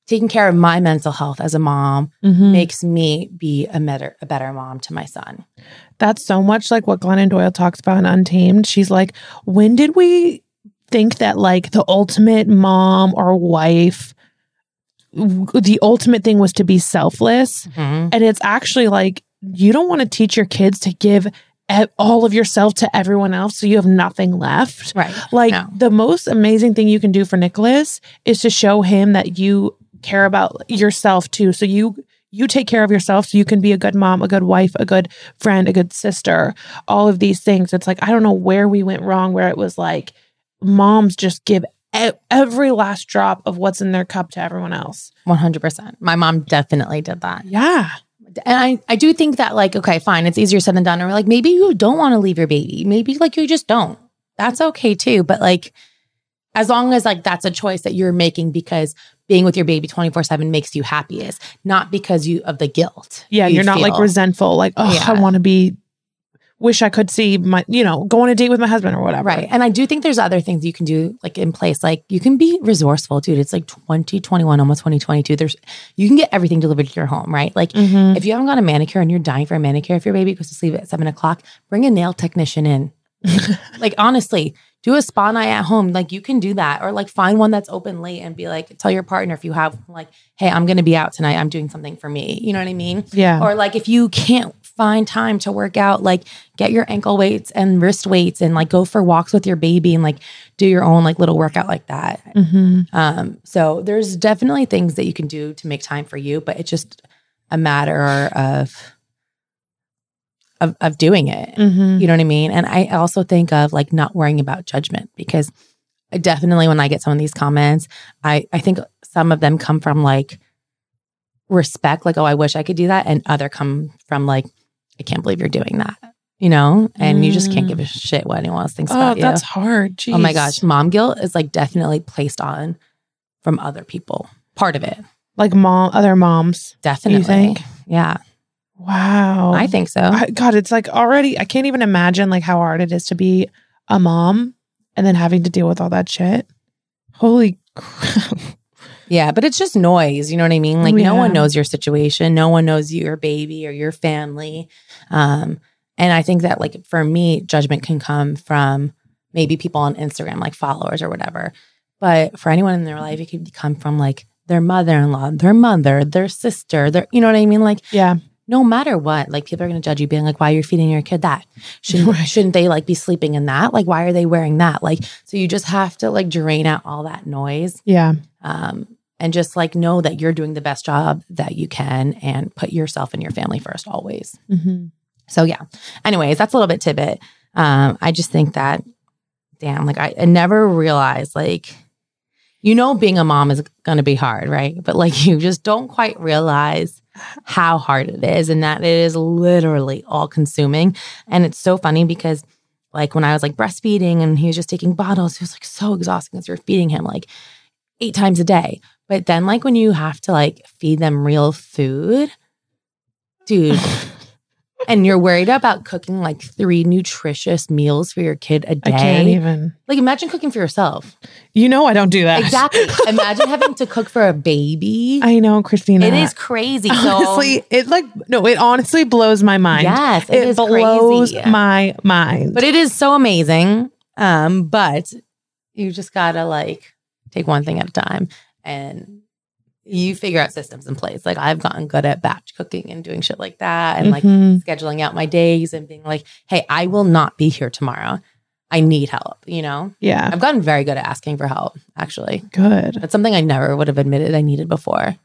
taking care of my mental health as a mom Mhm. makes me be a better a better mom to my son That's so much like what Glennon Doyle talks about in Untamed. She's like, when did we think that like the ultimate mom or wife, w- the ultimate thing was to be selfless? Mm-hmm. And it's actually like, you don't want to teach your kids to give all of yourself to everyone else so you have nothing left. right Like No. the most amazing thing you can do for Nicholas is to show him that you care about yourself too. So you you take care of yourself so you can be a good mom, a good wife, a good friend, a good sister, all of these things. It's like I don't know where we went wrong where it was like moms just give every last drop of what's in their cup to everyone else. 100% my mom definitely did that Yeah. and I, I do think that like okay fine it's easier said than done or like maybe you don't want to leave your baby maybe like you just don't that's okay too but like as long as like that's a choice that you're making because being with your baby 24 7 makes you happiest not because you of the guilt Yeah, you you're not like resentful like, "Oh, Yeah. I want to be wish I could see my, you know, go on a date with my husband or whatever." right and i do think there's other things you can do like in place like you can be resourceful dude it's like 2021 almost 2022 there's you can get everything delivered to your home right like Mhm. If you haven't got a manicure and you're dying for a manicure, if your baby goes to sleep at seven o'clock, bring a nail technician in. like honestly, do a spa night at home. Like you can do that, or like find one that's open late and be like, tell your partner if you have like, hey, I'm going to be out tonight. I'm doing something for me. You know what I mean? Yeah. Or like if you can't find time to work out, like get your ankle weights and wrist weights and like go for walks with your baby and like do your own like little workout like that. hmm Um, so there's definitely things that you can do to make time for you, but it's just a matter of of, of doing it. hmm You know what I mean? And I also think of like not worrying about judgment because definitely when I get some of these comments, I I think some of them come from like respect, like, oh, I wish I could do that. And other come from like, I can't believe you're doing that. You know? And you just can't Mm. give a shit what anyone else thinks Oh, about you. that's hard. Oh my gosh. Mom guilt is like definitely placed on from other people. Part of it. Like mom, other moms. Definitely. think? Yeah. Wow. I think so. I, God, it's like already. I can't even imagine like how hard it is to be a mom and then having to deal with all that shit. Holy crap! Yeah, but it's just noise. You know what I mean? Like no one knows your situation. No one knows your baby or your family. Um, and I think that like for me, judgment can come from maybe people on Instagram, like followers or whatever. But for anyone in their life, it could come from like their mother-in-law, their mother, their sister, their you know what I mean? Like Yeah, no matter what, like people are going to judge you, being like, "Why are you feeding your kid that? Shouldn't Right. shouldn't they like be sleeping in that? Like, why are they wearing that? Like, so you just have to like drain out all that noise, yeah, um, and just like know that you're doing the best job that you can, and put yourself and your family first always. hmm So yeah. Anyways, that's a little bit tidbit. Um, I just think that, damn, like I, I never realized like, you know, being a mom is going to be hard, right? But like you just don't quite realize how hard it is, and that it is literally all consuming. And it's so funny because like when I was like breastfeeding and he was just taking bottles, it was like so exhausting because you're feeding him like eight times a day. But then like when you have to like feed them real food, dude, and you're worried about cooking like three nutritious meals for your kid a day. I can't even. Like imagine cooking for yourself. You know, I don't do that. Exactly. imagine having to cook for a baby. I know, Christina. it is crazy. So honestly. It like no, it honestly blows my mind. yes, it, it, is blows crazy. my mind. But it is so amazing. Um, but you just gotta like take one thing at a time and you figure out systems in place. Like I've gotten good at batch cooking and doing shit like that and like Mhm. scheduling out my days and being like, hey, I will not be here tomorrow. I need help, you know? yeah, I've gotten very good at asking for help, actually. good. That's something I never would have admitted I needed before.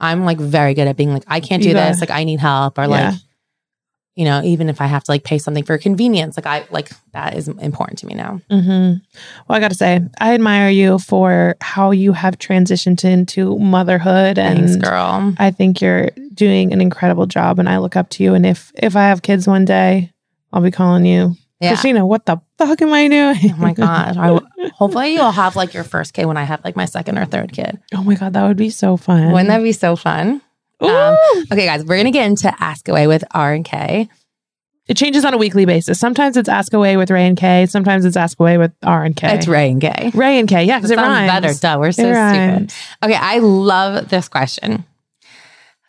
I'm like very good at being like, I can't do this. Like, I need help. Or Yeah. like, you know, even if I have to like pay something for convenience, like I like that is important to me now. hmm Well, I got to say, I admire you for how you have transitioned into motherhood, and Thanks, girl. I think you're doing an incredible job. And I look up to you. And if if I have kids one day, I'll be calling you, Yeah. Christina. What the fuck am I doing? Oh my god! W- hopefully you'll have like your first kid when I have like my second or third kid. oh my god, that would be so fun. Wouldn't that be so fun? Um, okay, guys, we're gonna get into Ask Away with R and K. it changes on a weekly basis. Sometimes it's Ask Away with Ray and K. Sometimes it's Ask Away with R and K. It's Ray and K. Ray and K. Yeah, because it sounds rhymes. better. Duh, we're so stupid. Okay, I love this question.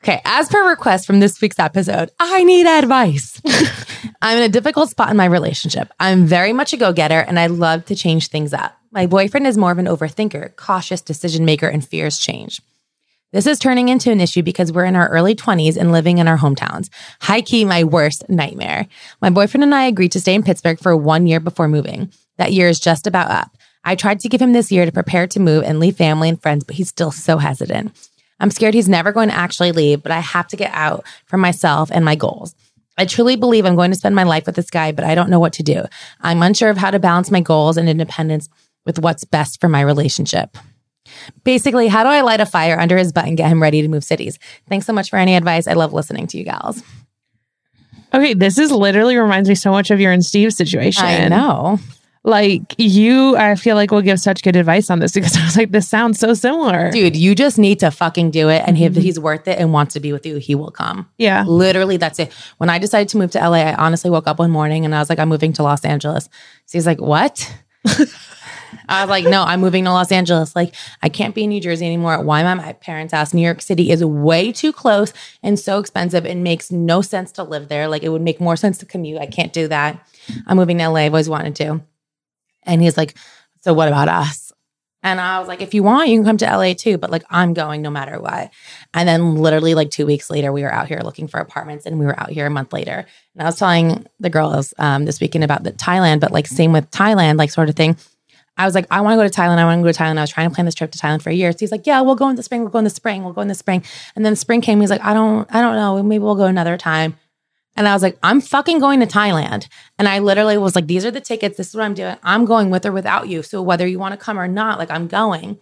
Okay, as per request from this week's episode, I need advice. I'm in a difficult spot in my relationship. I'm very much a go getter and I love to change things up. My boyfriend is more of an overthinker, cautious decision maker, and fears change. This is turning into an issue because we're in our early 20s and living in our hometowns. High key, my worst nightmare. My boyfriend and I agreed to stay in Pittsburgh for one year before moving. That year is just about up. I tried to give him this year to prepare to move and leave family and friends, but he's still so hesitant. I'm scared he's never going to actually leave, but I have to get out for myself and my goals. I truly believe I'm going to spend my life with this guy, but I don't know what to do. I'm unsure of how to balance my goals and independence with what's best for my relationship. Basically, how do I light a fire under his butt and get him ready to move cities? Thanks so much for any advice. I love listening to you gals. Okay, this is literally reminds me so much of your and Steve's situation. I know. Like you, I feel like will give such good advice on this because I was like, this sounds so similar. Dude, you just need to fucking do it. And if Mhm. he's worth it and wants to be with you, he will come. Yeah. Literally, that's it. When I decided to move to LA, I honestly woke up one morning and I was like, I'm moving to Los Angeles. So he's like, What? I was like, No, I'm moving to Los Angeles. Like, I can't be in New Jersey anymore. Why am I my parents' house? New York City is way too close and so expensive. It makes no sense to live there. Like, it would make more sense to commute. I can't do that. I'm moving to LA. I've always wanted to. And he's like, So what about us? And I was like, If you want, you can come to LA too, but like, I'm going no matter what. And then literally, like two weeks later, we were out here looking for apartments and we were out here a month later. And I was telling the girls um, this weekend about the Thailand, but like, same with Thailand, like, sort of thing. I was like, I want to go to Thailand. I want to go to Thailand. I was trying to plan this trip to Thailand for a year. So he's like, Yeah, we'll go in the spring. We'll go in the spring. We'll go in the spring. And then spring came. He's like, I don't, I don't know. Maybe we'll go another time. And I was like, I'm fucking going to Thailand. And I literally was like, these are the tickets. This is what I'm doing. I'm going with or without you. So whether you want to come or not, like I'm going.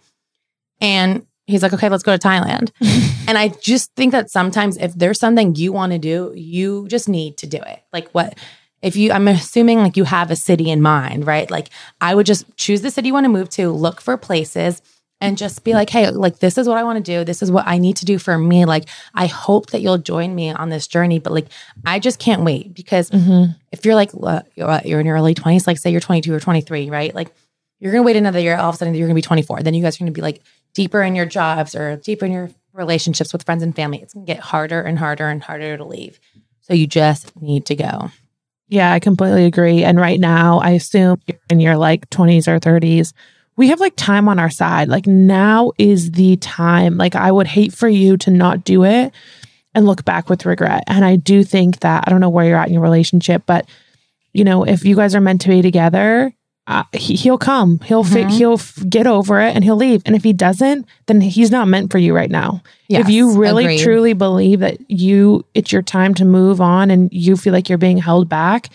And he's like, okay, let's go to Thailand. and I just think that sometimes if there's something you want to do, you just need to do it. Like what if you I'm assuming like you have a city in mind, right? Like I would just choose the city you want to move to, look for places and just be like, hey, like this is what I want to do. This is what I need to do for me. Like, I hope that you'll join me on this journey. But like, I just can't wait because Mm-hmm. if you're like, uh, you're you're in your early 20s, like say you're 22 or 23, right? Like, you're going to wait another year. All of a sudden, you're going to be 24. Then you guys are going to be like deeper in your jobs or deeper in your relationships with friends and family. It's going to get harder and harder and harder to leave. So you just need to go. Yeah, I completely agree. And right now, I assume you're in your like 20s or 30s. We have like time on our side. Like now is the time. Like I would hate for you to not do it and look back with regret. And I do think that I don't know where you're at in your relationship, but you know, if you guys are meant to be together, uh, he, he'll come. He'll fi- Mhm. he'll f- get over it and he'll leave. And if he doesn't, then he's not meant for you right now. if you really agreed. truly believe that you it's your time to move on and you feel like you're being held back,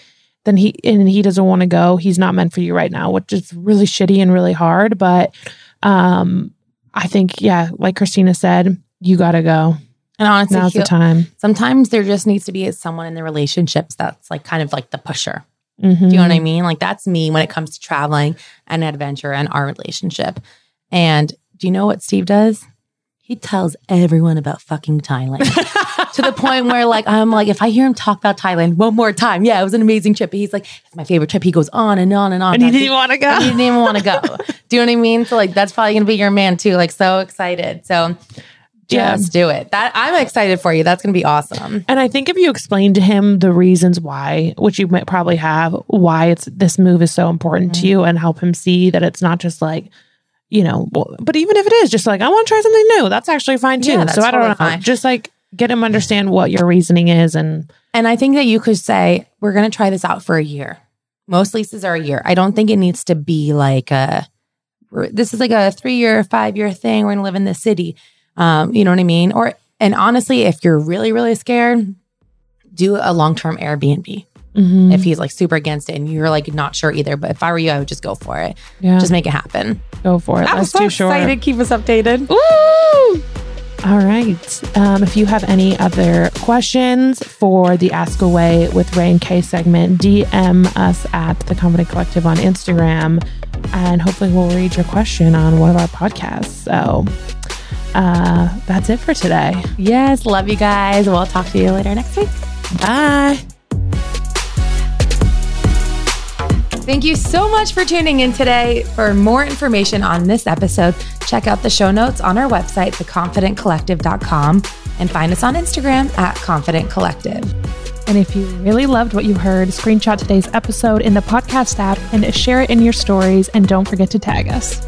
then he and he doesn't want to go, he's not meant for you right now, which is really shitty and really hard. But um I think, yeah, like Christina said, you gotta go. And honestly, Now's the time. sometimes there just needs to be someone in the relationships that's like kind of like the pusher. Mhm. Do you know what I mean? Like that's me when it comes to traveling and adventure and our relationship. And do you know what Steve does? He tells everyone about fucking Thailand to the point where like I'm like if I hear him talk about Thailand one more time, yeah, it was an amazing trip. But he's like, it's my favorite trip. He goes on and on and on. And he didn't want to go. He didn't even want to go. Do you know what I mean? So like that's probably gonna be your man too. Like so excited. So Yeah. just do it. That I'm excited for you. That's gonna be awesome. And I think if you explain to him the reasons why, which you might probably have, why it's this move is so important Mm-hmm. to you and help him see that it's not just like, you know, but even if it is just like, I want to try something new, that's actually fine too. Yeah, so I don't totally know. fine. Just like get him understand what your reasoning is and And I think that you could say, we're going to try this out for a year. Most leases are a year. I don't think it needs to be like a, this is like a three year, five year thing. We're going to live in this city. Um, you know what I mean? Or, and honestly, if you're really, really scared, do a long term Airbnb. Mhm. If he's like super against it and you're like not sure either. But if I were you, I would just go for it. yeah, Just make it happen. go for it. I'm That's so too short. excited. Keep us updated. Woo! All right. Um, if you have any other questions for the Ask Away with Ray and Kay segment, DM us at the Confident Collective on Instagram, and hopefully we'll read your question on one of our podcasts. So uh, that's it for today. Yes. Love you guys. We'll talk to you later next week. Bye. Thank you so much for tuning in today. For more information on this episode, check out the show notes on our website, theconfidentcollective.com, and find us on Instagram at Confident Collective. And if you really loved what you heard, screenshot today's episode in the podcast app and share it in your stories. And don't forget to tag us.